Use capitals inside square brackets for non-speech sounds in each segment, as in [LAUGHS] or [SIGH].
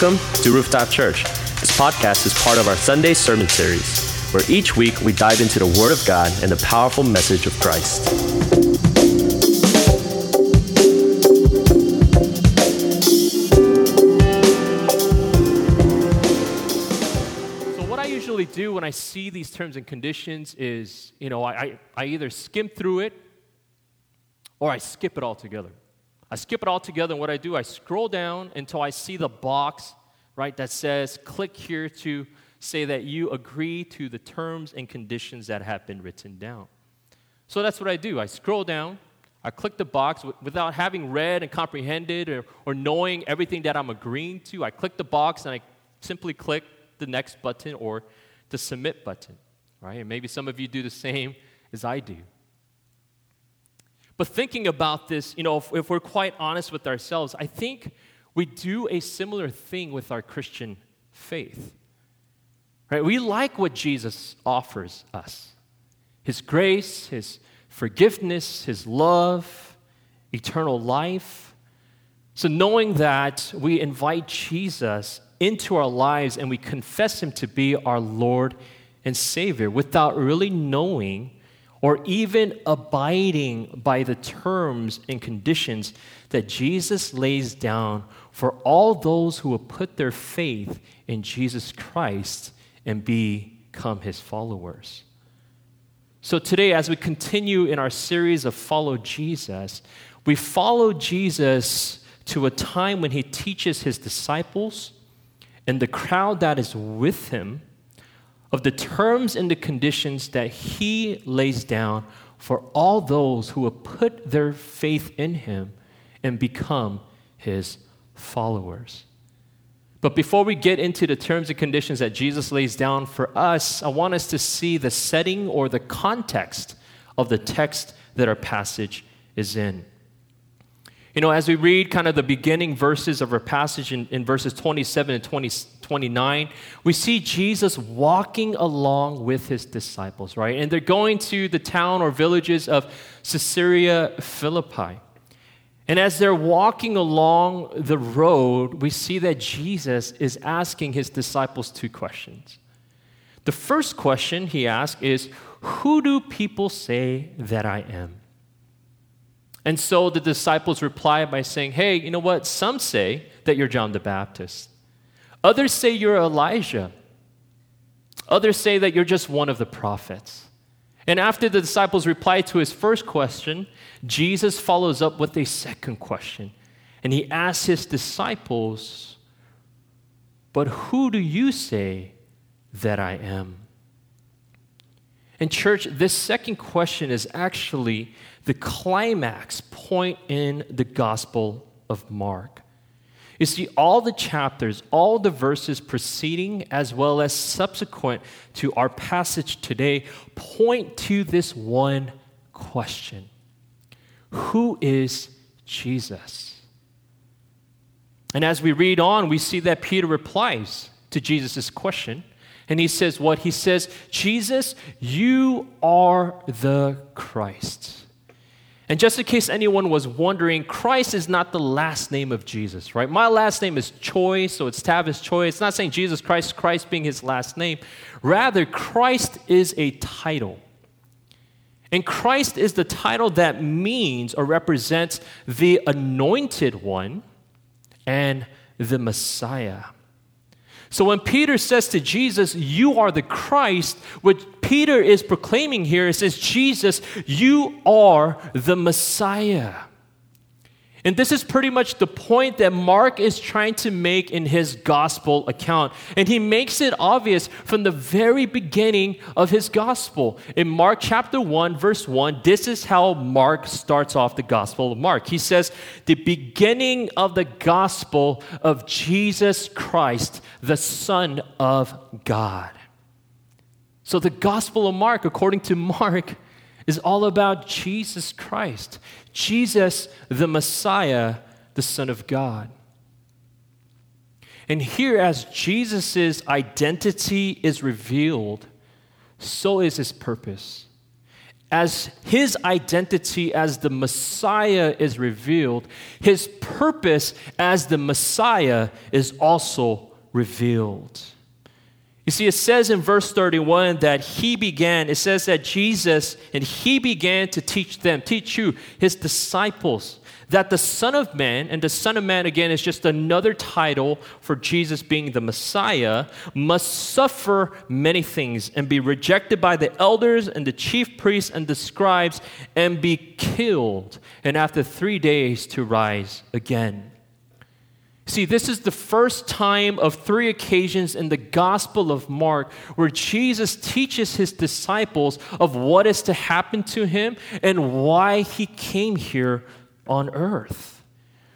Welcome to Rooftop Church. This podcast is part of our Sunday sermon series, where each week we dive into the Word of God and the powerful message of Christ. So what I usually do when I see these terms and conditions is, you know, I, I, either skim through it or I skip it altogether. I skip it all together, and what I do, I scroll down until I see the box, right, that says click here to say that you agree to the terms and conditions that have been written down. So that's what I do. I scroll down, I click the box without having read and comprehended or, or knowing everything that I'm agreeing to. I click the box and I simply click the next button or the submit button, right? And maybe some of you do the same as I do. But thinking about this, you know, if, if, we're quite honest with ourselves, I think we do a similar thing with our Christian faith. Right? We like what Jesus offers us His grace, His forgiveness, His love, eternal life. So, knowing that we invite Jesus into our lives and we confess Him to be our Lord and Savior without really knowing or even abiding by the terms and conditions that Jesus lays down for all those who will put their faith in Jesus Christ and become his followers. So, today, as we continue in our series of Follow Jesus, we follow Jesus to a time when he teaches his disciples and the crowd that is with him of the terms and the conditions that he lays down for all those who will put their faith in him and become his followers. But before we get into the terms and conditions that Jesus lays down for us, I want us to see the setting or the context of the text that our passage is in. You know, as we read kind of the beginning verses of our passage in, in verses 27 and 20, 29, we see Jesus walking along with his disciples, right? And they're going to the town or villages of Caesarea Philippi. And as they're walking along the road, we see that Jesus is asking his disciples two questions. The first question he asks is, Who do people say that I am? And so the disciples reply by saying, Hey, you know what? Some say that you're John the Baptist. Others say you're Elijah. Others say that you're just one of the prophets. And after the disciples reply to his first question, Jesus follows up with a second question. And he asks his disciples, But who do you say that I am? And, church, this second question is actually the climax point in the Gospel of Mark. You see, all the chapters, all the verses preceding as well as subsequent to our passage today point to this one question Who is Jesus? And as we read on, we see that Peter replies to Jesus' question. And he says, What? He says, Jesus, you are the Christ. And just in case anyone was wondering, Christ is not the last name of Jesus, right? My last name is Choi, so it's Tavis Choi. It's not saying Jesus Christ, Christ being his last name. Rather, Christ is a title. And Christ is the title that means or represents the anointed one and the Messiah. So when Peter says to Jesus, You are the Christ, what Peter is proclaiming here is Jesus, you are the Messiah. And this is pretty much the point that Mark is trying to make in his gospel account. And he makes it obvious from the very beginning of his gospel. In Mark chapter 1, verse 1, this is how Mark starts off the gospel of Mark. He says, The beginning of the gospel of Jesus Christ, the Son of God. So the gospel of Mark, according to Mark, is all about Jesus Christ, Jesus, the Messiah, the Son of God. And here, as Jesus' identity is revealed, so is his purpose. as his identity as the Messiah is revealed, his purpose as the Messiah is also revealed. You see, it says in verse 31 that he began, it says that Jesus, and he began to teach them, teach you, his disciples, that the Son of Man, and the Son of Man again is just another title for Jesus being the Messiah, must suffer many things and be rejected by the elders and the chief priests and the scribes and be killed, and after three days to rise again. See, this is the first time of three occasions in the Gospel of Mark where Jesus teaches his disciples of what is to happen to him and why he came here on earth.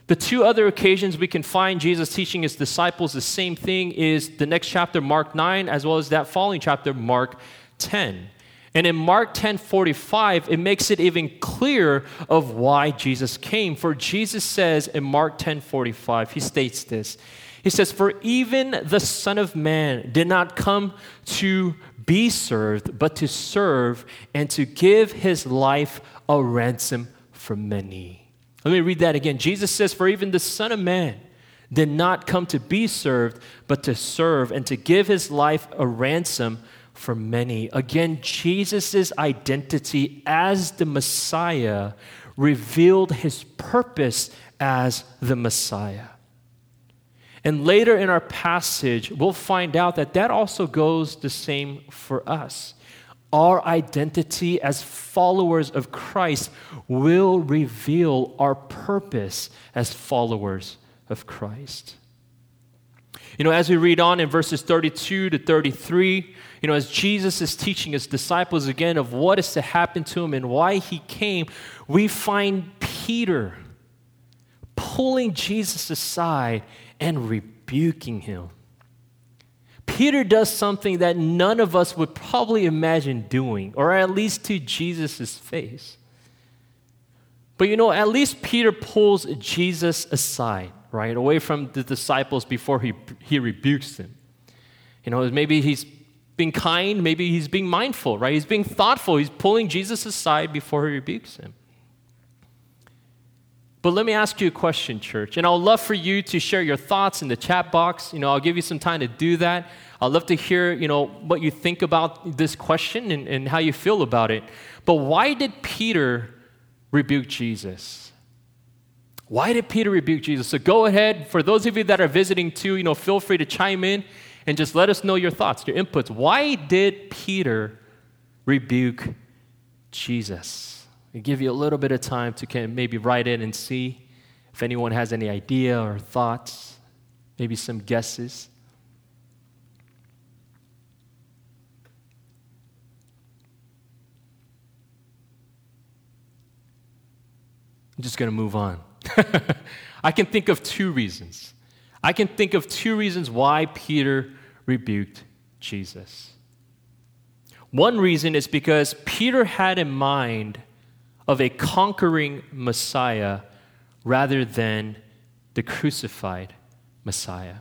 The two other occasions we can find Jesus teaching his disciples the same thing is the next chapter, Mark 9, as well as that following chapter, Mark 10. And in Mark 10 45, it makes it even clearer of why Jesus came. For Jesus says in Mark 10 45, he states this. He says, For even the Son of Man did not come to be served, but to serve and to give his life a ransom for many. Let me read that again. Jesus says, For even the Son of Man did not come to be served, but to serve and to give his life a ransom for many. Again, Jesus' identity as the Messiah revealed his purpose as the Messiah. And later in our passage, we'll find out that that also goes the same for us. Our identity as followers of Christ will reveal our purpose as followers of Christ. You know, as we read on in verses 32 to 33, you know, as Jesus is teaching his disciples again of what is to happen to him and why he came, we find Peter pulling Jesus aside and rebuking him. Peter does something that none of us would probably imagine doing, or at least to Jesus' face. But you know, at least Peter pulls Jesus aside, right, away from the disciples before he, he rebukes them. You know, maybe he's being kind, maybe he's being mindful, right? He's being thoughtful. He's pulling Jesus aside before he rebukes him. But let me ask you a question, church. And I'd love for you to share your thoughts in the chat box. You know, I'll give you some time to do that. I'd love to hear, you know, what you think about this question and, and how you feel about it. But why did Peter rebuke Jesus? Why did Peter rebuke Jesus? So go ahead. For those of you that are visiting too, you know, feel free to chime in and just let us know your thoughts, your inputs. Why did Peter rebuke Jesus? We give you a little bit of time to maybe write in and see if anyone has any idea or thoughts, maybe some guesses. I'm just going to move on. [LAUGHS] I can think of two reasons. I can think of two reasons why Peter rebuked Jesus. One reason is because Peter had in mind of a conquering Messiah rather than the crucified Messiah.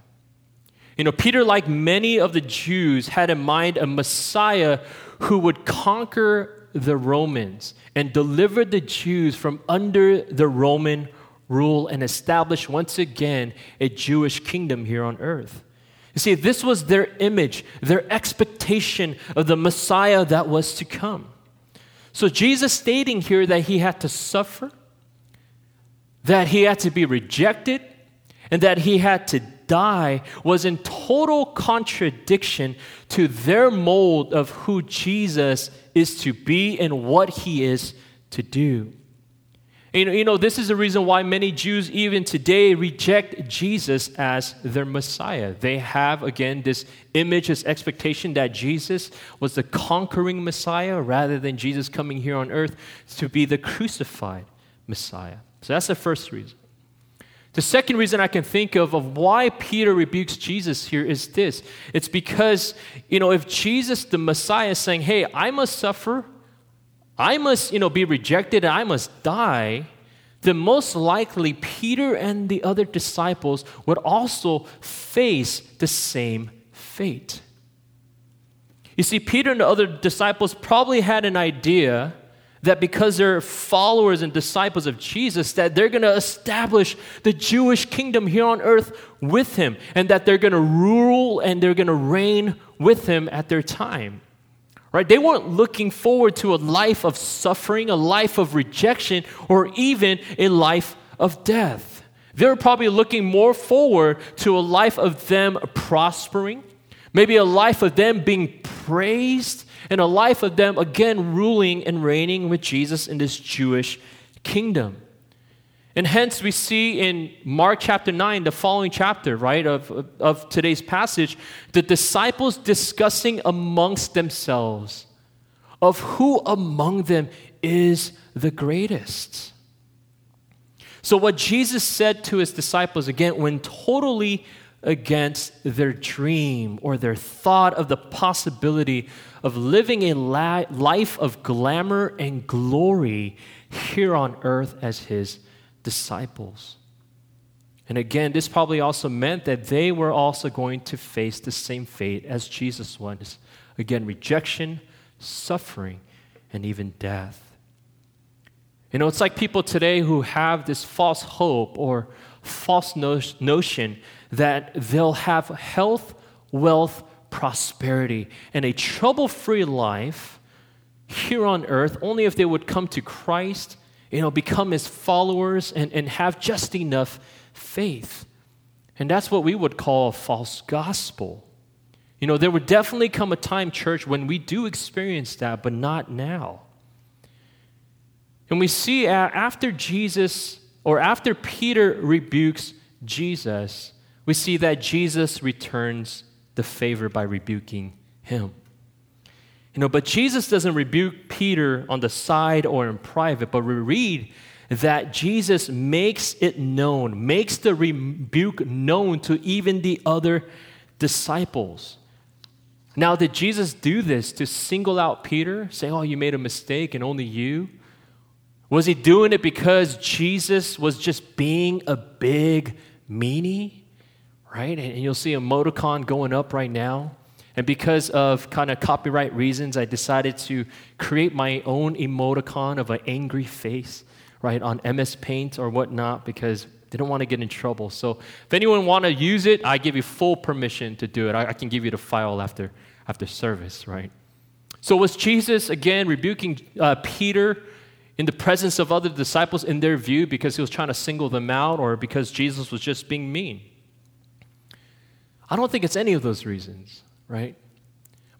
You know, Peter, like many of the Jews, had in mind a Messiah who would conquer the Romans and deliver the Jews from under the Roman rule and establish once again a Jewish kingdom here on earth. You see, this was their image, their expectation of the Messiah that was to come. So, Jesus stating here that he had to suffer, that he had to be rejected, and that he had to die was in total contradiction to their mold of who Jesus is to be and what he is to do. You know, you know, this is the reason why many Jews, even today, reject Jesus as their Messiah. They have, again, this image, this expectation that Jesus was the conquering Messiah rather than Jesus coming here on earth to be the crucified Messiah. So that's the first reason. The second reason I can think of of why Peter rebukes Jesus here is this. It's because, you know, if Jesus, the Messiah, is saying, hey, I must suffer I must, you know, be rejected and I must die, then most likely Peter and the other disciples would also face the same fate. You see, Peter and the other disciples probably had an idea that because they're followers and disciples of Jesus that they're going to establish the Jewish kingdom here on earth with him and that they're going to rule and they're going to reign with him at their time. Right? They weren't looking forward to a life of suffering, a life of rejection, or even a life of death. They were probably looking more forward to a life of them prospering, maybe a life of them being praised and a life of them again ruling and reigning with Jesus in this Jewish kingdom. And hence, we see in Mark chapter 9, the following chapter, right, of, of today's passage, the disciples discussing amongst themselves of who among them is the greatest. So, what Jesus said to his disciples, again, when totally against their dream or their thought of the possibility of living a life of glamour and glory here on earth as his disciples. And again, this probably also meant that they were also going to face the same fate as Jesus was again, rejection, suffering, and even death. You know, it's like people today who have this false hope or false no- notion that they'll have health, wealth, prosperity, and a trouble free life here on earth only if they would come to Christ, you know, become his followers and, and have just enough faith. And that's what we would call a false gospel. You know, there would definitely come a time, church, when we do experience that, but not now. And we see after Jesus, or after Peter rebukes Jesus, we see that Jesus returns the favor by rebuking him. You know, but Jesus doesn't rebuke Peter on the side or in private, but we read that Jesus makes it known, makes the rebuke known to even the other disciples. Now, did Jesus do this to single out Peter, say, Oh, you made a mistake and only you? Was he doing it because Jesus was just being a big meanie? right? And you'll see emoticon going up right now. And because of kind of copyright reasons, I decided to create my own emoticon of an angry face, right, on MS Paint or whatnot, because they don't want to get in trouble. So if anyone want to use it, I give you full permission to do it. I, I can give you the file after after service, right? So was Jesus again rebuking uh, Peter in the presence of other disciples in their view because he was trying to single them out, or because Jesus was just being mean? I don't think it's any of those reasons, right?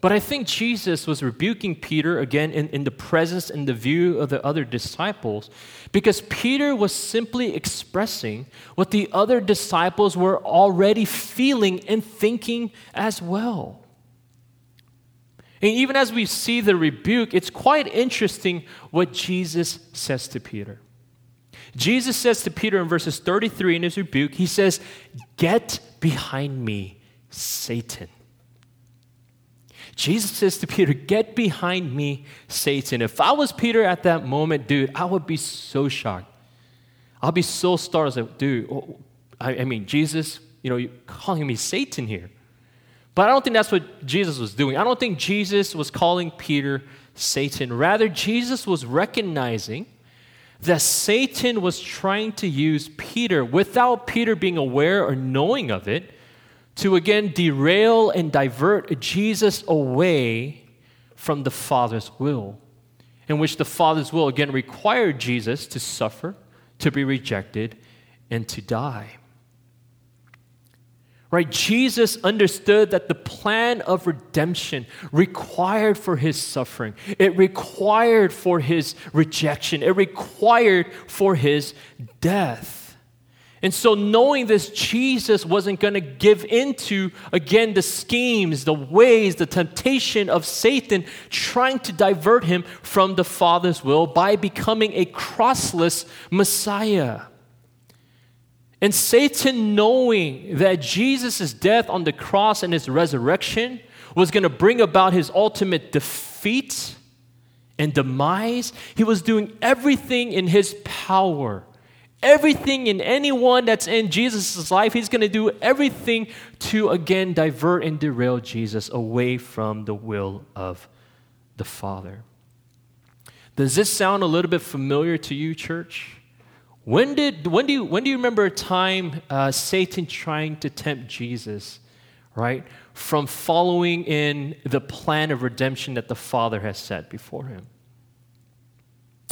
But I think Jesus was rebuking Peter again in, in the presence and the view of the other disciples because Peter was simply expressing what the other disciples were already feeling and thinking as well. And even as we see the rebuke, it's quite interesting what Jesus says to Peter. Jesus says to Peter in verses 33 in his rebuke, he says, Get behind me, Satan. Jesus says to Peter, Get behind me, Satan. If I was Peter at that moment, dude, I would be so shocked. I'll be so startled. Dude, oh, I mean, Jesus, you know, you're calling me Satan here. But I don't think that's what Jesus was doing. I don't think Jesus was calling Peter Satan. Rather, Jesus was recognizing that Satan was trying to use Peter without Peter being aware or knowing of it to again derail and divert Jesus away from the Father's will, in which the Father's will again required Jesus to suffer, to be rejected, and to die. Right? Jesus understood that the plan of redemption required for his suffering. It required for his rejection. It required for his death. And so, knowing this, Jesus wasn't going to give into, again, the schemes, the ways, the temptation of Satan trying to divert him from the Father's will by becoming a crossless Messiah. And Satan, knowing that Jesus' death on the cross and his resurrection was going to bring about his ultimate defeat and demise, he was doing everything in his power everything in anyone that's in Jesus' life, he's going to do everything to again divert and derail Jesus away from the will of the Father. Does this sound a little bit familiar to you, church? When, did, when, do, you, when do you remember a time uh, Satan trying to tempt Jesus, right? From following in the plan of redemption that the Father has set before him.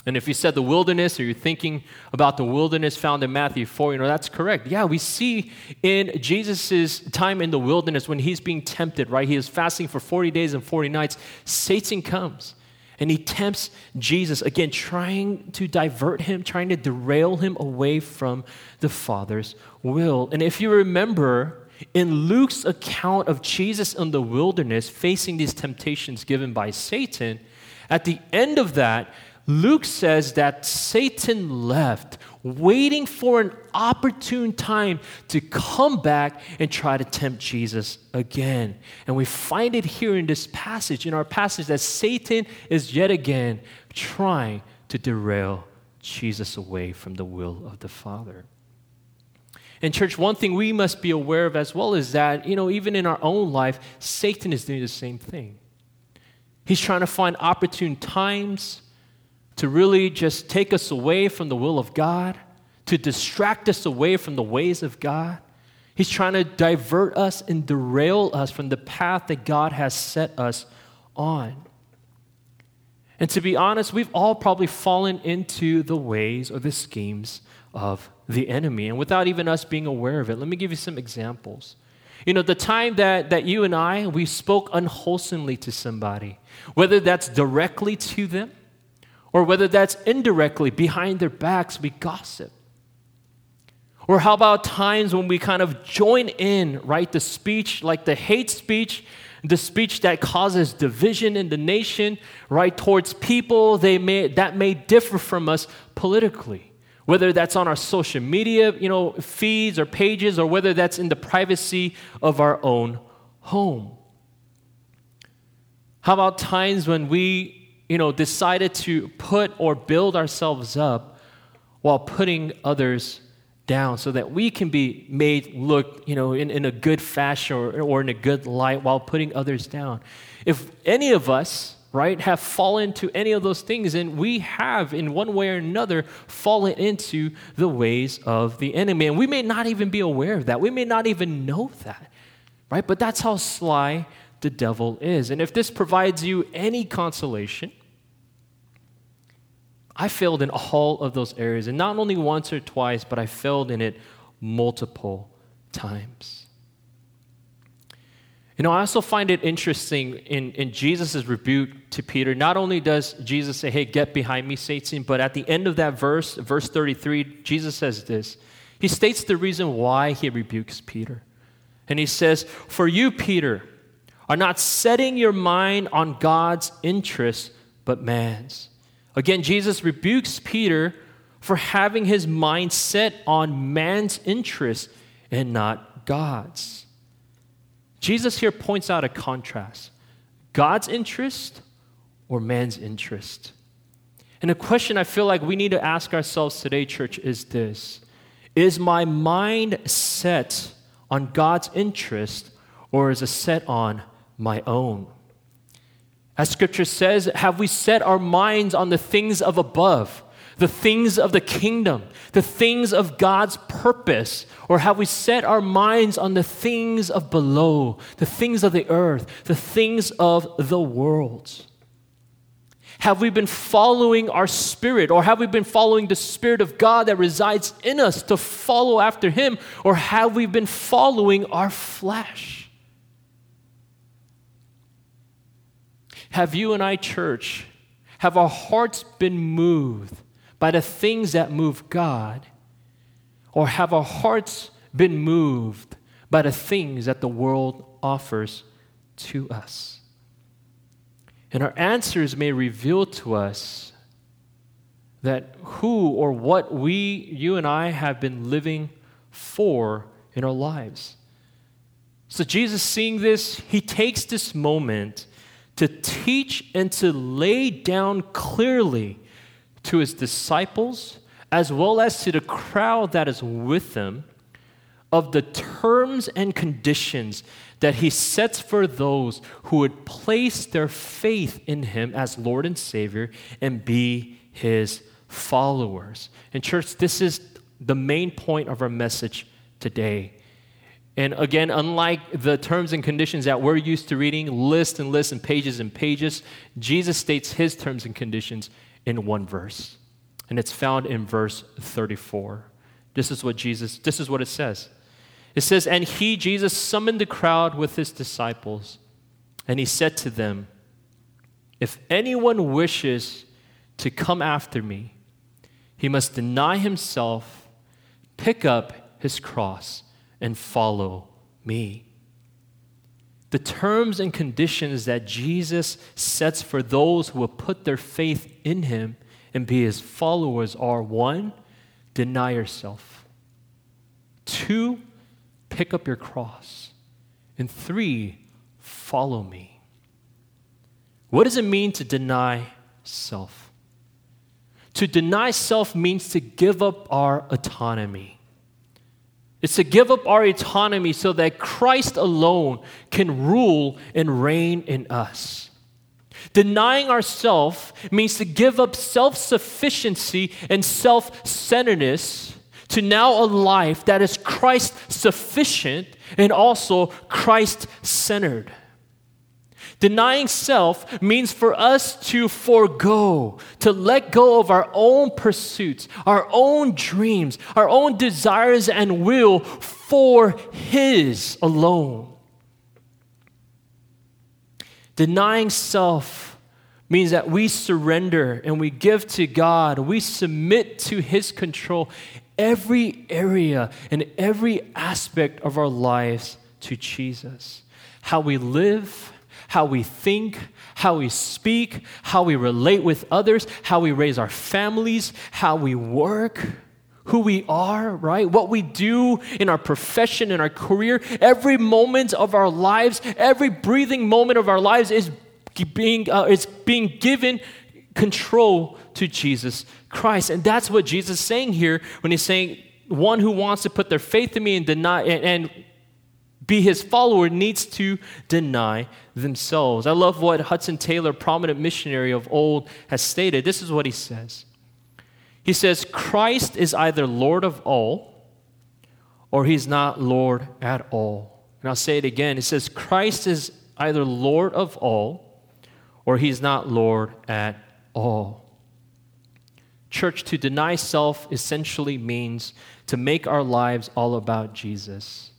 And if you said the wilderness or you're thinking about the wilderness found in Matthew 4, you know, that's correct. Yeah, we see in Jesus' time in the wilderness when he's being tempted, right? He is fasting for 40 days and 40 nights. Satan comes and he tempts Jesus, again, trying to divert him, trying to derail him away from the Father's will. And if you remember, in Luke's account of Jesus in the wilderness facing these temptations given by Satan, at the end of that, Luke says that Satan left, waiting for an opportune time to come back and try to tempt Jesus again. And we find it here in this passage, in our passage, that Satan is yet again trying to derail Jesus away from the will of the Father. And, church, one thing we must be aware of as well is that, you know, even in our own life, Satan is doing the same thing. He's trying to find opportune times to really just take us away from the will of God, to distract us away from the ways of God. He's trying to divert us and derail us from the path that God has set us on. And to be honest, we've all probably fallen into the ways or the schemes of the enemy, and without even us being aware of it. Let me give you some examples. You know, the time that, that you and I, we spoke unwholesomely to somebody, whether that's directly to them or whether that's indirectly behind their backs, we gossip. Or how about times when we kind of join in, right? The speech, like the hate speech, the speech that causes division in the nation, right, towards people they may, that may differ from us politically. Whether that's on our social media, you know, feeds or pages, or whether that's in the privacy of our own home. How about times when we you know, decided to put or build ourselves up while putting others down so that we can be made look, you know, in, in a good fashion or, or in a good light while putting others down. If any of us, right, have fallen to any of those things, and we have, in one way or another, fallen into the ways of the enemy. And we may not even be aware of that. We may not even know that, right? But that's how sly the devil is. And if this provides you any consolation, I failed in all of those areas, and not only once or twice, but I failed in it multiple times. You know, I also find it interesting in, in Jesus' rebuke to Peter. Not only does Jesus say, Hey, get behind me, Satan, but at the end of that verse, verse 33, Jesus says this. He states the reason why he rebukes Peter. And he says, For you, Peter, are not setting your mind on God's interests, but man's. Again, Jesus rebukes Peter for having his mind set on man's interest and not God's. Jesus here points out a contrast God's interest or man's interest. And a question I feel like we need to ask ourselves today, church, is this Is my mind set on God's interest or is it set on my own? As scripture says, have we set our minds on the things of above, the things of the kingdom, the things of God's purpose? Or have we set our minds on the things of below, the things of the earth, the things of the world? Have we been following our spirit, or have we been following the spirit of God that resides in us to follow after Him, or have we been following our flesh? Have you and I, church, have our hearts been moved by the things that move God? Or have our hearts been moved by the things that the world offers to us? And our answers may reveal to us that who or what we, you and I, have been living for in our lives. So, Jesus, seeing this, he takes this moment to teach and to lay down clearly to his disciples as well as to the crowd that is with them of the terms and conditions that he sets for those who would place their faith in him as Lord and Savior and be his followers. And, church, this is the main point of our message today. And again, unlike the terms and conditions that we're used to reading, lists and lists and pages and pages, Jesus states his terms and conditions in one verse. And it's found in verse 34. This is what Jesus, this is what it says. It says, And he, Jesus, summoned the crowd with his disciples, and he said to them, If anyone wishes to come after me, he must deny himself, pick up his cross, and follow me. The terms and conditions that Jesus sets for those who will put their faith in him and be his followers are one, deny yourself, two, pick up your cross, and three, follow me. What does it mean to deny self? To deny self means to give up our autonomy. It's to give up our autonomy so that Christ alone can rule and reign in us. Denying ourself means to give up self sufficiency and self centeredness to now a life that is Christ sufficient and also Christ centered. Denying self means for us to forego, to let go of our own pursuits, our own dreams, our own desires and will for His alone. Denying self means that we surrender and we give to God, we submit to His control every area and every aspect of our lives to Jesus. How we live, how we think, how we speak, how we relate with others, how we raise our families, how we work, who we are, right? What we do in our profession, in our career, every moment of our lives, every breathing moment of our lives is being, uh, is being given control to Jesus Christ. And that's what Jesus is saying here when he's saying, one who wants to put their faith in me and deny and, and be his follower needs to deny themselves. I love what Hudson Taylor, prominent missionary of old, has stated. This is what he says He says, Christ is either Lord of all or he's not Lord at all. And I'll say it again. It says, Christ is either Lord of all or he's not Lord at all. Church, to deny self essentially means to make our lives all about Jesus.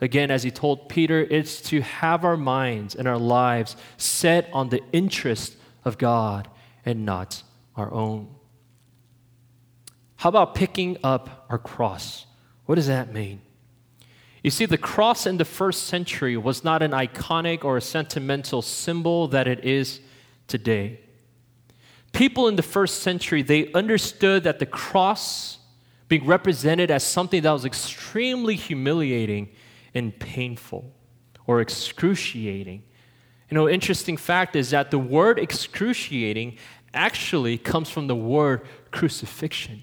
Again, as he told Peter, it's to have our minds and our lives set on the interest of God and not our own. How about picking up our cross? What does that mean? You see, the cross in the first century was not an iconic or a sentimental symbol that it is today. People in the first century, they understood that the cross being represented as something that was extremely humiliating and painful or excruciating. You know, interesting fact is that the word excruciating actually comes from the word crucifixion.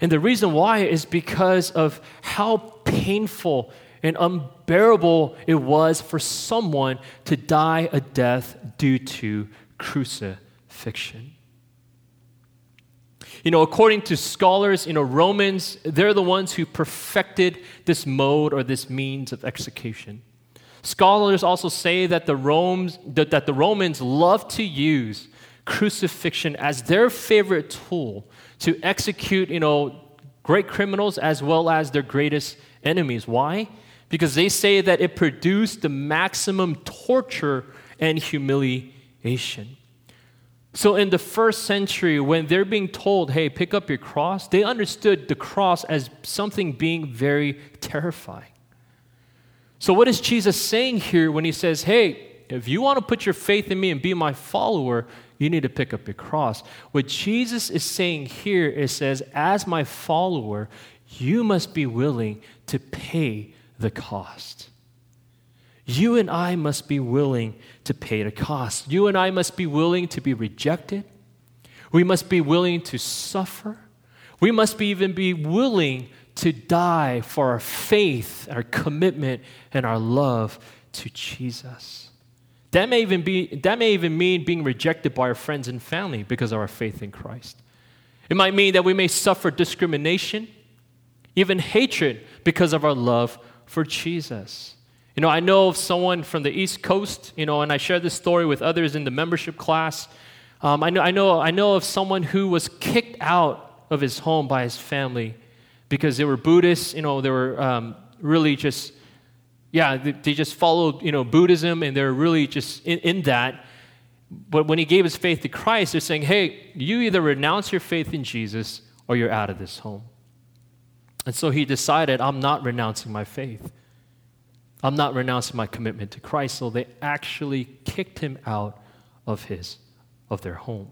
And the reason why is because of how painful and unbearable it was for someone to die a death due to crucifixion. You know, according to scholars, you know, Romans, they're the ones who perfected this mode or this means of execution. Scholars also say that the, Romans, that, that the Romans loved to use crucifixion as their favorite tool to execute, you know, great criminals as well as their greatest enemies. Why? Because they say that it produced the maximum torture and humiliation. So, in the first century, when they're being told, hey, pick up your cross, they understood the cross as something being very terrifying. So, what is Jesus saying here when he says, hey, if you want to put your faith in me and be my follower, you need to pick up your cross? What Jesus is saying here is says, as my follower, you must be willing to pay the cost. You and I must be willing to pay the cost. You and I must be willing to be rejected. We must be willing to suffer. We must be even be willing to die for our faith, our commitment, and our love to Jesus. That may even be that may even mean being rejected by our friends and family because of our faith in Christ. It might mean that we may suffer discrimination, even hatred because of our love for Jesus. You know, I know of someone from the East Coast, you know, and I share this story with others in the membership class. Um, I, know, I, know, I know of someone who was kicked out of his home by his family because they were Buddhists, you know, they were um, really just, yeah, they, they, just followed, you know, Buddhism and they're really just in, in that. But when he gave his faith to Christ, they're saying, hey, you either renounce your faith in Jesus or you're out of this home. And so he decided, I'm not renouncing my faith. I'm not renouncing my commitment to Christ. So they actually kicked him out of his, of their home.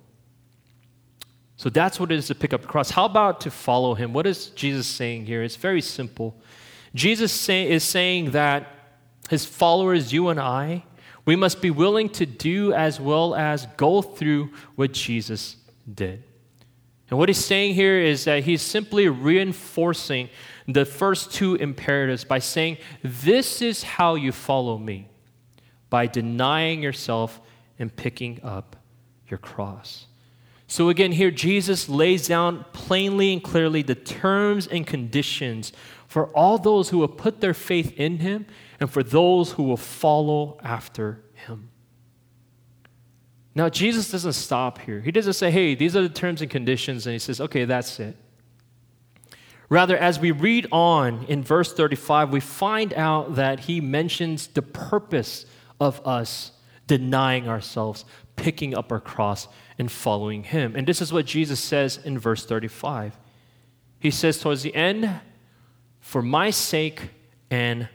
So that's what it is to pick up the cross. How about to follow him? What is Jesus saying here? It's very simple. Jesus say, is saying that his followers, you and I, we must be willing to do as well as go through what Jesus did. And what he's saying here is that he's simply reinforcing the first two imperatives by saying, This is how you follow me, by denying yourself and picking up your cross. So, again, here Jesus lays down plainly and clearly the terms and conditions for all those who will put their faith in him and for those who will follow after him. Now, Jesus doesn't stop here. He doesn't say, hey, these are the terms and conditions, and he says, okay, that's it. Rather, as we read on in verse 35, we find out that he mentions the purpose of us denying ourselves, picking up our cross, and following him. And this is what Jesus says in verse 35. He says, towards the end, for my sake and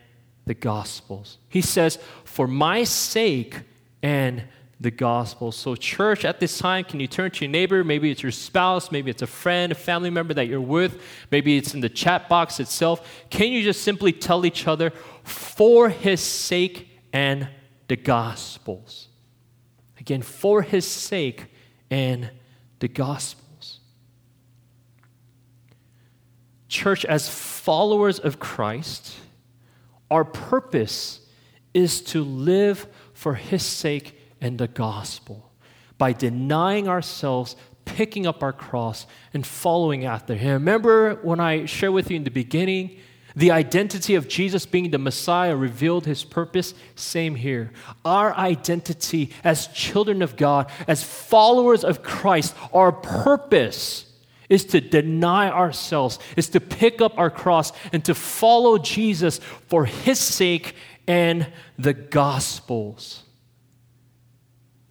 the gospel's. He says, for my sake and the gospel. So, church, at this time, can you turn to your neighbor? Maybe it's your spouse, maybe it's a friend, a family member that you're with, maybe it's in the chat box itself. Can you just simply tell each other, for his sake and the gospels? Again, for his sake and the gospels. Church, as followers of Christ, our purpose is to live for his sake and the gospel by denying ourselves, picking up our cross, and following after Him. Remember when I shared with you in the beginning, the identity of Jesus being the Messiah revealed His purpose? Same here. Our identity as children of God, as followers of Christ, our purpose is to deny ourselves, is to pick up our cross and to follow Jesus for His sake and the Gospels.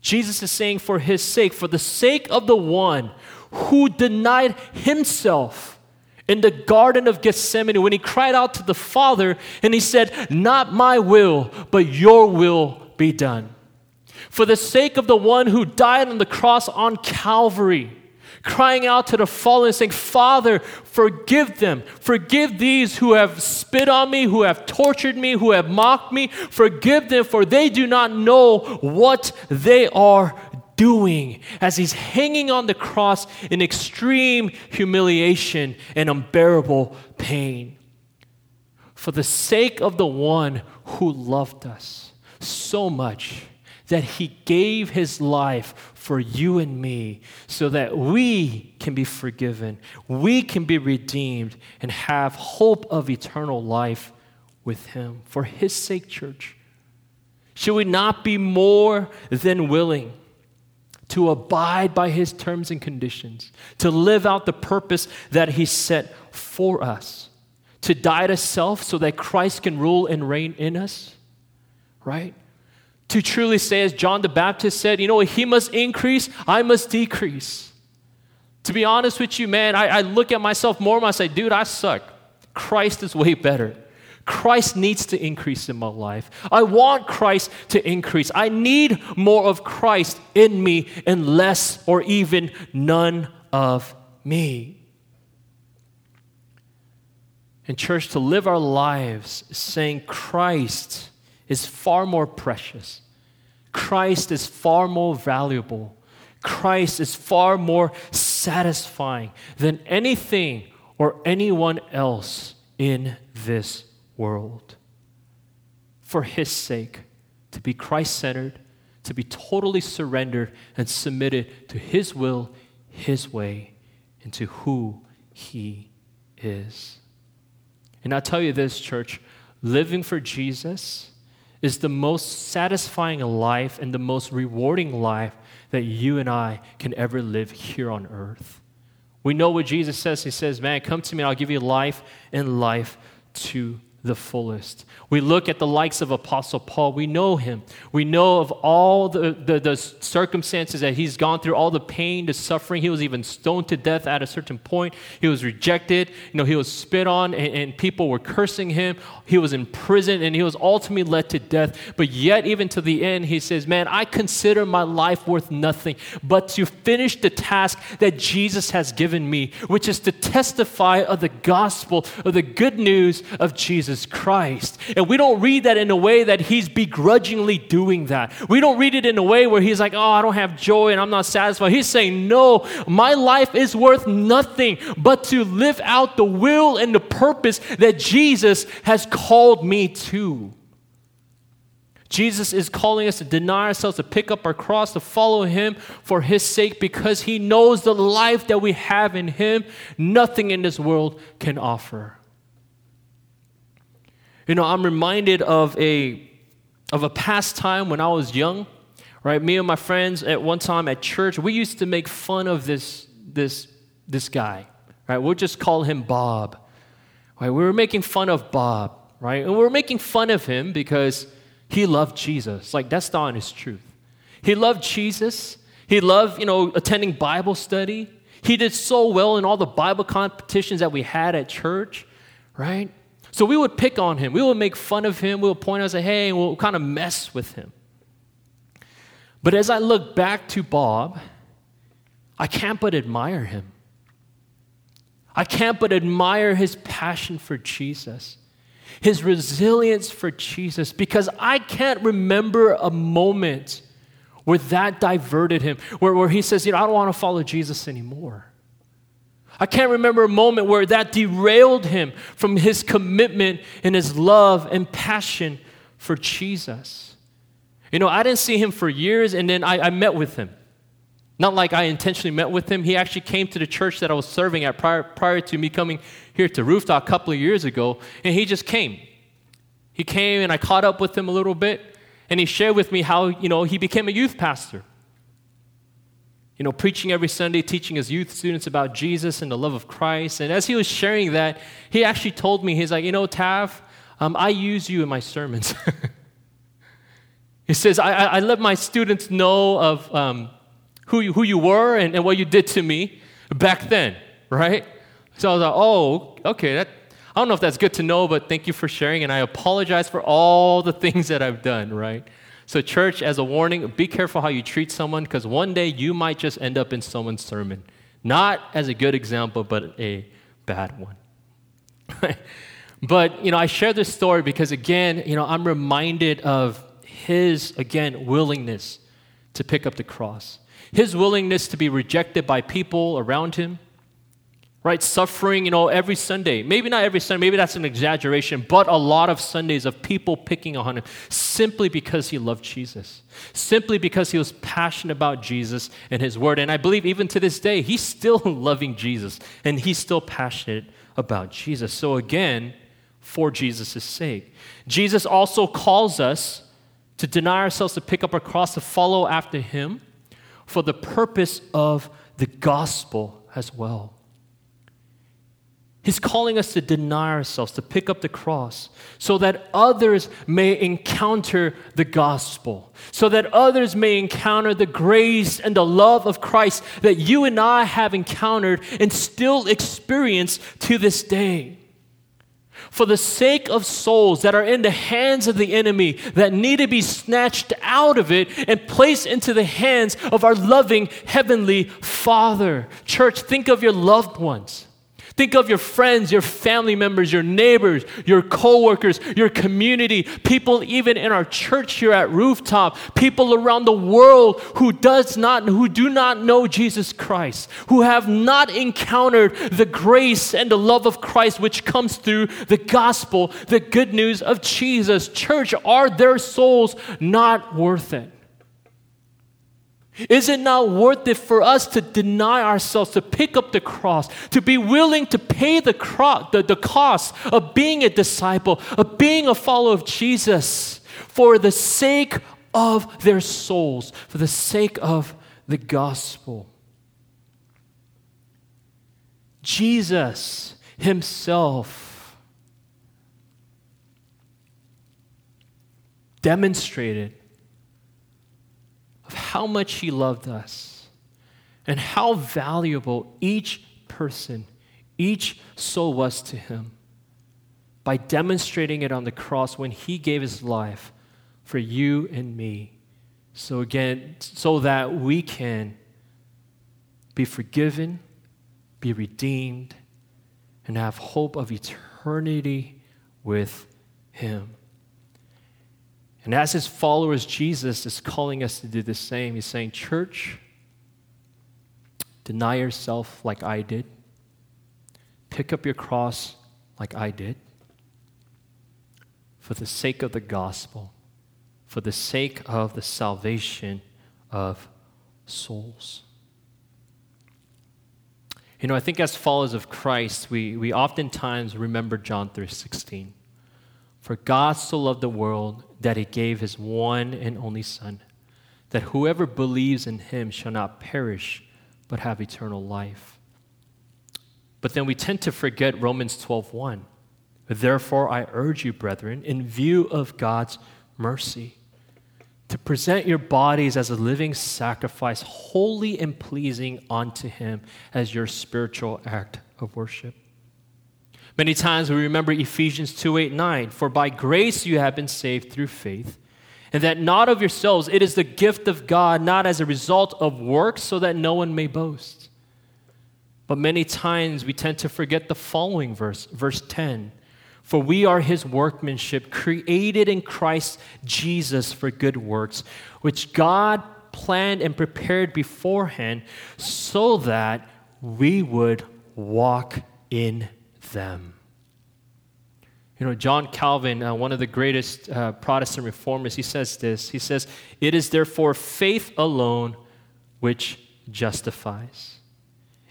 Jesus is saying, for his sake, for the sake of the one who denied himself in the Garden of Gethsemane when he cried out to the Father and he said, Not my will, but your will be done. For the sake of the one who died on the cross on Calvary crying out to the and saying, Father, forgive them. Forgive these who have spit on me, who have tortured me, who have mocked me. Forgive them, for they do not know what they are doing as he's hanging on the cross in extreme humiliation and unbearable pain. For the sake of the one who loved us so much that he gave his life for you and me so that we can be forgiven, we can be redeemed, and have hope of eternal life with him. For his sake, church, should we not be more than willing? To abide by his terms and conditions, to live out the purpose that he set for us, to die to self so that Christ can rule and reign in us, right? To truly say, as John the Baptist said, you know, he must increase, I must decrease. To be honest with you, man, I, I look at myself more and I say, dude, I suck. Christ is way better. Christ needs to increase in my life. I want Christ to increase. I need more of Christ in me and less or even none of me. In church, to live our lives saying, Christ is far more precious. Christ is far more valuable. Christ is far more satisfying than anything or anyone else in this world. For His sake, to be Christ centered, to be totally surrendered and submitted to His will, His way, and to who He is. And I'll tell you this, church living for Jesus is the most satisfying life and the most rewarding life that you and I can ever live here on earth. We know what Jesus says. He says, Man, come to me, and I'll give you life and life to the fullest. We look at the likes of Apostle Paul. We know him. We know of all the, the, the, circumstances that he's gone through, all the pain, the suffering. He was even stoned to death at a certain point. He was rejected. You know, he was spit on and, and people were cursing him. He was in prison and he was ultimately led to death. But yet, even to the end, he says, Man, I consider my life worth nothing but to finish the task that Jesus has given me, which is to testify of the gospel, of the good news of Jesus Christ. And we don't read that in a way that he's begrudgingly doing that. We don't read it in a way where he's like, oh, I don't have joy and I'm not satisfied. He's saying, no, my life is worth nothing but to live out the will and the purpose that Jesus has called me to. Jesus is calling us to deny ourselves, to pick up our cross, to follow him for his sake, because he knows the life that we have in him, nothing in this world can offer. You know, I'm reminded of a of a past time when I was young, right? Me and my friends at one time at church, we used to make fun of this this this guy, right? We'll just call him Bob. Right? We were making fun of Bob, right? And we were making fun of him because he loved Jesus. Like that's the honest truth. He loved Jesus. He loved, you know, attending Bible study. He did so well in all the Bible competitions that we had at church, right? So we would pick on him. We would make fun of him. We would point out say, hey, and we'll kind of mess with him. But as I look back to Bob, I can't but admire him. I can't but admire his passion for Jesus, his resilience for Jesus, because I can't remember a moment where that diverted him, where, where he says, You know, I don't want to follow Jesus anymore. I can't remember a moment where that derailed him from his commitment and his love and passion for Jesus. You know, I didn't see him for years, and then I, I, met with him. Not like I intentionally met with him. He actually came to the church that I was serving at prior, prior to me coming here to Rooftop a couple of years ago, and he just came. He came, and I caught up with him a little bit, and he shared with me how, you know, he became a youth pastor you know, preaching every Sunday, teaching his youth students about Jesus and the love of Christ. And as he was sharing that, he actually told me, he's like, you know, Tav, um, I use you in my sermons. [LAUGHS] he says, I, I, let my students know of um, who, you, who you were and, and what you did to me back then, right? So I was like, oh, okay, that, I don't know if that's good to know, but thank you for sharing. And I apologize for all the [LAUGHS] things that I've done, right? So, church, as a warning, be careful how you treat someone because one day you might just end up in someone's sermon. Not as a good example, but a bad one. [LAUGHS] but, you know, I share this story because, again, you know, I'm reminded of his, again, willingness to pick up the cross, his willingness to be rejected by people around him right? Suffering, you know, every Sunday. Maybe not every Sunday, maybe that's an exaggeration, but a lot of Sundays of people picking on him simply because he loved Jesus, simply because he was passionate about Jesus and his word. And I believe even to this day, he's still [LAUGHS] loving Jesus and he's still passionate about Jesus. So again, for Jesus' sake. Jesus also calls us to deny ourselves, to pick up our cross, to follow after him for the purpose of the gospel as well. He's calling us to deny ourselves, to pick up the cross, so that others may encounter the gospel, so that others may encounter the grace and the love of Christ that you and I have encountered and still experience to this day. For the sake of souls that are in the hands of the enemy, that need to be snatched out of it and placed into the hands of our loving Heavenly Father. Church, think of your loved ones. Think of your friends, your family members, your neighbors, your coworkers, your community, people even in our church here at Rooftop, people around the world who does not who do not know Jesus Christ, who have not encountered the grace and the love of Christ which comes through the gospel, the good news of Jesus. Church, are their souls not worth it? Is it not worth it for us to deny ourselves, to pick up the cross, to be willing to pay the, cro- the, the cost of being a disciple, of being a follower of Jesus for the sake of their souls, for the sake of the gospel? Jesus Himself demonstrated how much He loved us and how valuable each person, each soul was to Him by demonstrating it on the cross when He gave His life for you and me. So, again, so that we can be forgiven, be redeemed, and have hope of eternity with Him. And as his followers, Jesus is calling us to do the same. He's saying, Church, deny yourself like I did, pick up your cross like I did, for the sake of the gospel, for the sake of the salvation of souls. You know, I think as followers of Christ, we, we oftentimes remember John 3:16. For God so loved the world that he gave his one and only Son, that whoever believes in him shall not perish, but have eternal life. But then we tend to forget Romans 12:1. Therefore I urge you, brethren, in view of God's mercy, to present your bodies as a living sacrifice, holy and pleasing unto him as your spiritual act of worship. Many times we remember Ephesians 2 8, 9. For by grace you have been saved through faith, and that not of yourselves, it is the gift of God, not as a result of works, so that no one may boast. But many times we tend to forget the following verse, verse 10. For we are his workmanship, created in Christ Jesus for good works, which God planned and prepared beforehand so that we would walk in them. You know, John Calvin, uh, one of the greatest uh, Protestant reformers, he says this. He says, It is therefore faith alone which justifies.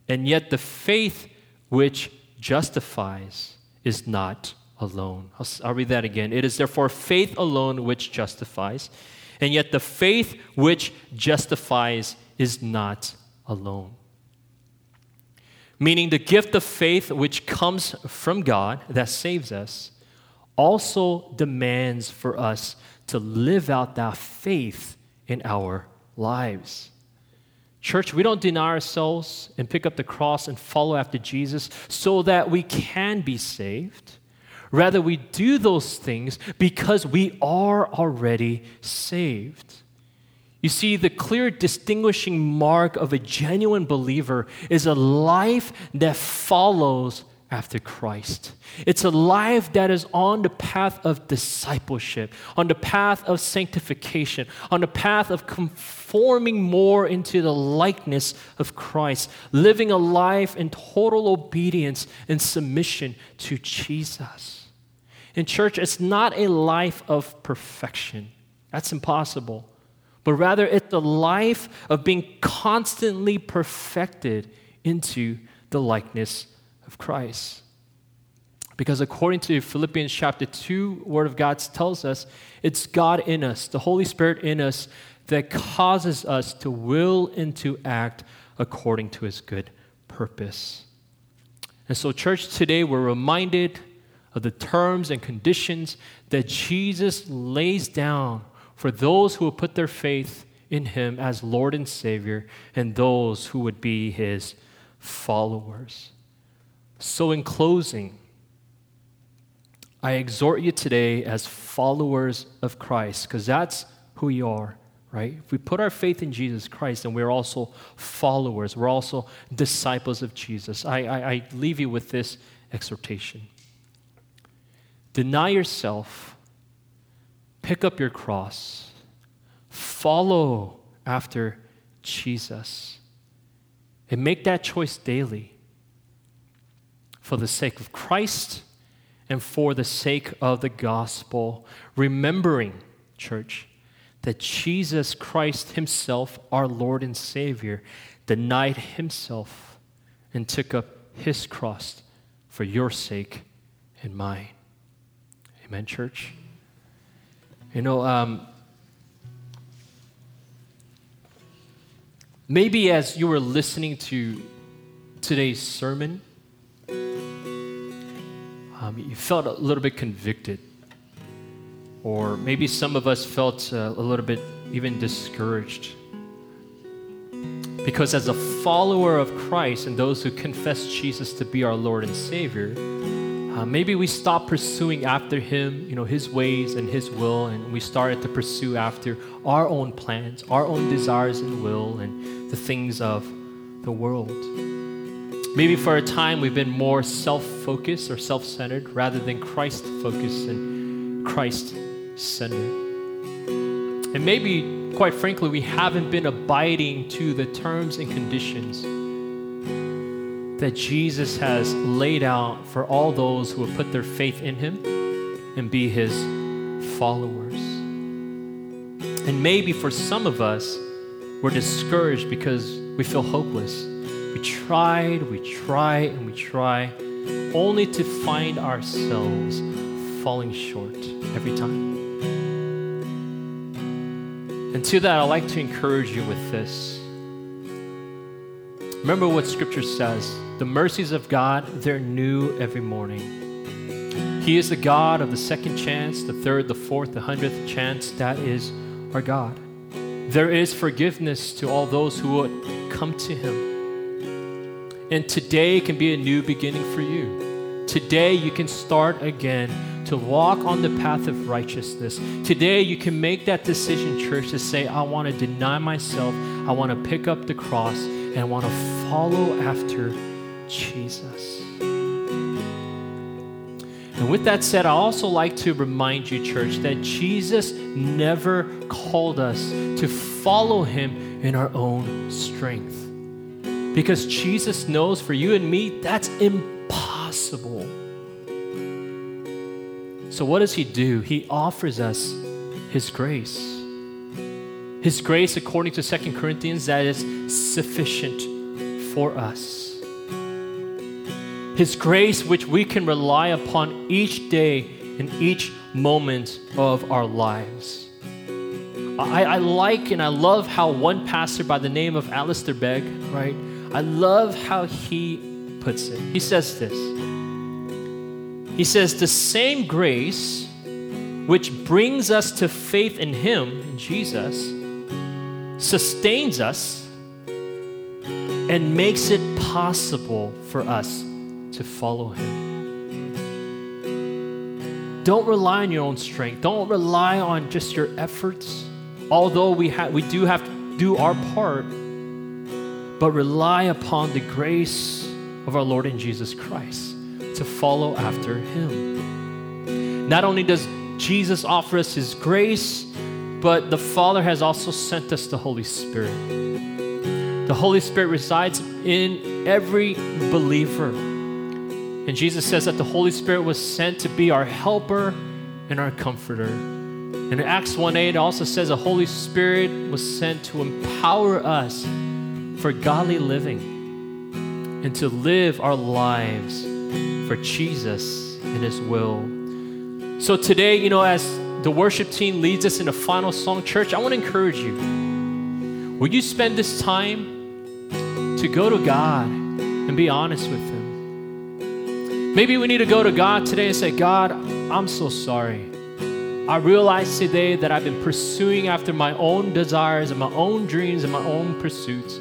And yet the faith which justifies is not alone. I'll, I'll read that again. It is therefore faith alone which justifies. And yet the faith which justifies is not alone meaning the gift of faith which comes from God that saves us, also demands for us to live out that faith in our lives. Church, we don't deny ourselves and pick up the cross and follow after Jesus so that we can be saved. Rather, we do those things because we are already saved. You see, the clear distinguishing mark of a genuine believer is a life that follows after Christ. It's a life that is on the path of discipleship, on the path of sanctification, on the path of conforming more into the likeness of Christ, living a life in total obedience and submission to Jesus. In church, it's not a life of perfection, that's impossible but rather it's a life of being constantly perfected into the likeness of Christ. Because according to Philippians chapter 2, Word of God tells us it's God in us, the Holy Spirit in us, that causes us to will and to act according to his good purpose. And so, church, today we're reminded of the terms and conditions that Jesus lays down for those who would put their faith in him as Lord and Savior and those who would be his followers. So, in closing, I exhort you today as followers of Christ, because that's who you are right? If we put our faith in Jesus Christ, then we're also followers, we're also disciples of Jesus. I, I, I leave you with this exhortation Deny yourself, pick up your cross, follow after Jesus, and make that choice daily for the sake of Christ and for the sake of the gospel, remembering, church, that Jesus Christ Himself, our Lord and Savior, denied Himself and took up His cross for your sake and mine. Amen, church? You know, um, maybe as you were listening to today's sermon, um, you felt a little bit convicted. Or maybe some of us felt uh, a little bit even discouraged. Because as a follower of Christ and those who confess Jesus to be our Lord and Savior, uh, maybe we stopped pursuing after Him, you know, His ways and His will, and we started to pursue after our own plans, our own desires and will, and the things of the world. Maybe for a time we've been more self focused or self centered rather than Christ focused and Christ centered. And maybe, quite frankly, we haven't been abiding to the terms and conditions that Jesus has laid out for all those who have put their faith in Him and be His followers. And maybe for some of us, we're discouraged because we feel hopeless we tried, we try, and we try, only to find ourselves falling short every time. And to that, I'd like to encourage you with this. Remember what Scripture says the mercies of God, they're new every morning. He is the God of the second chance, the third, the fourth, the hundredth chance. That is our God. There is forgiveness to all those who would come to Him. And today can be a new beginning for you. Today you can start again to walk on the path of righteousness. Today you can make that decision, church, to say, I want to deny myself, I want to pick up the cross, and I want to follow after Jesus. And with that said, I also like to remind you, church, that Jesus never called us to follow him in our own strength. Because Jesus knows for you and me, that's impossible. So, what does He do? He offers us His grace. His grace, according to Second Corinthians, that is sufficient for us. His grace, which we can rely upon each day and each moment of our lives. I, I, like and I love how one pastor by the name of Alistair Begg, right, I love how he puts it. He says this He says, The same grace which brings us to faith in Him, in Jesus, sustains us and makes it possible for us to follow Him. Don't rely on your own strength. Don't rely on just your efforts. Although we, ha- we do have to do our part, but rely upon the grace of our Lord and Jesus Christ to follow after Him. Not only does Jesus offer us His grace, but the Father has also sent us the Holy Spirit. The Holy Spirit resides in every believer. And Jesus says that the Holy Spirit was sent to be our helper and our comforter. And Acts 1 8, it also says the Holy Spirit was sent to empower us for godly living and to live our lives for Jesus and His will. So today, you know, as the worship team leads us in the final song, church, I want to encourage you. Will you spend this time to go to God and be honest with Him? Maybe we need to go to God today and say, God, I'm so sorry. I realize today that I've been pursuing after my own desires and my own dreams and my own pursuits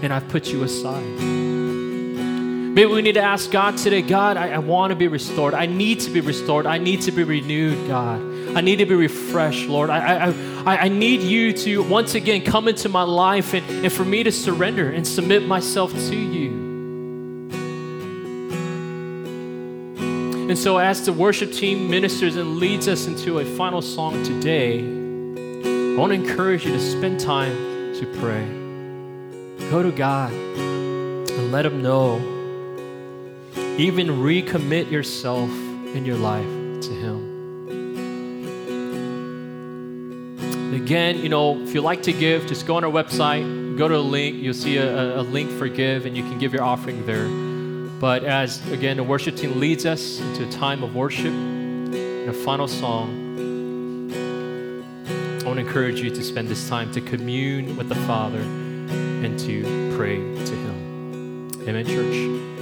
and I've put you aside. Maybe we need to ask God today God, I, I want to be restored. I need to be restored. I need to be renewed, God. I need to be refreshed, Lord. I, I, I, need you to once again come into my life and, and for me to surrender and submit myself to you. And so, as the worship team ministers and leads us into a final song today, I want to encourage you to spend time to pray. Go to God and let Him know even recommit yourself in your life to Him. Again, you know, if you like to give, just go on our website, go to a link, you'll see a, a link for give, and you can give your offering there. But as, again, the worship team leads us into a time of worship and a final song, I want to encourage you to spend this time to commune with the Father and to pray to Him. Amen, church.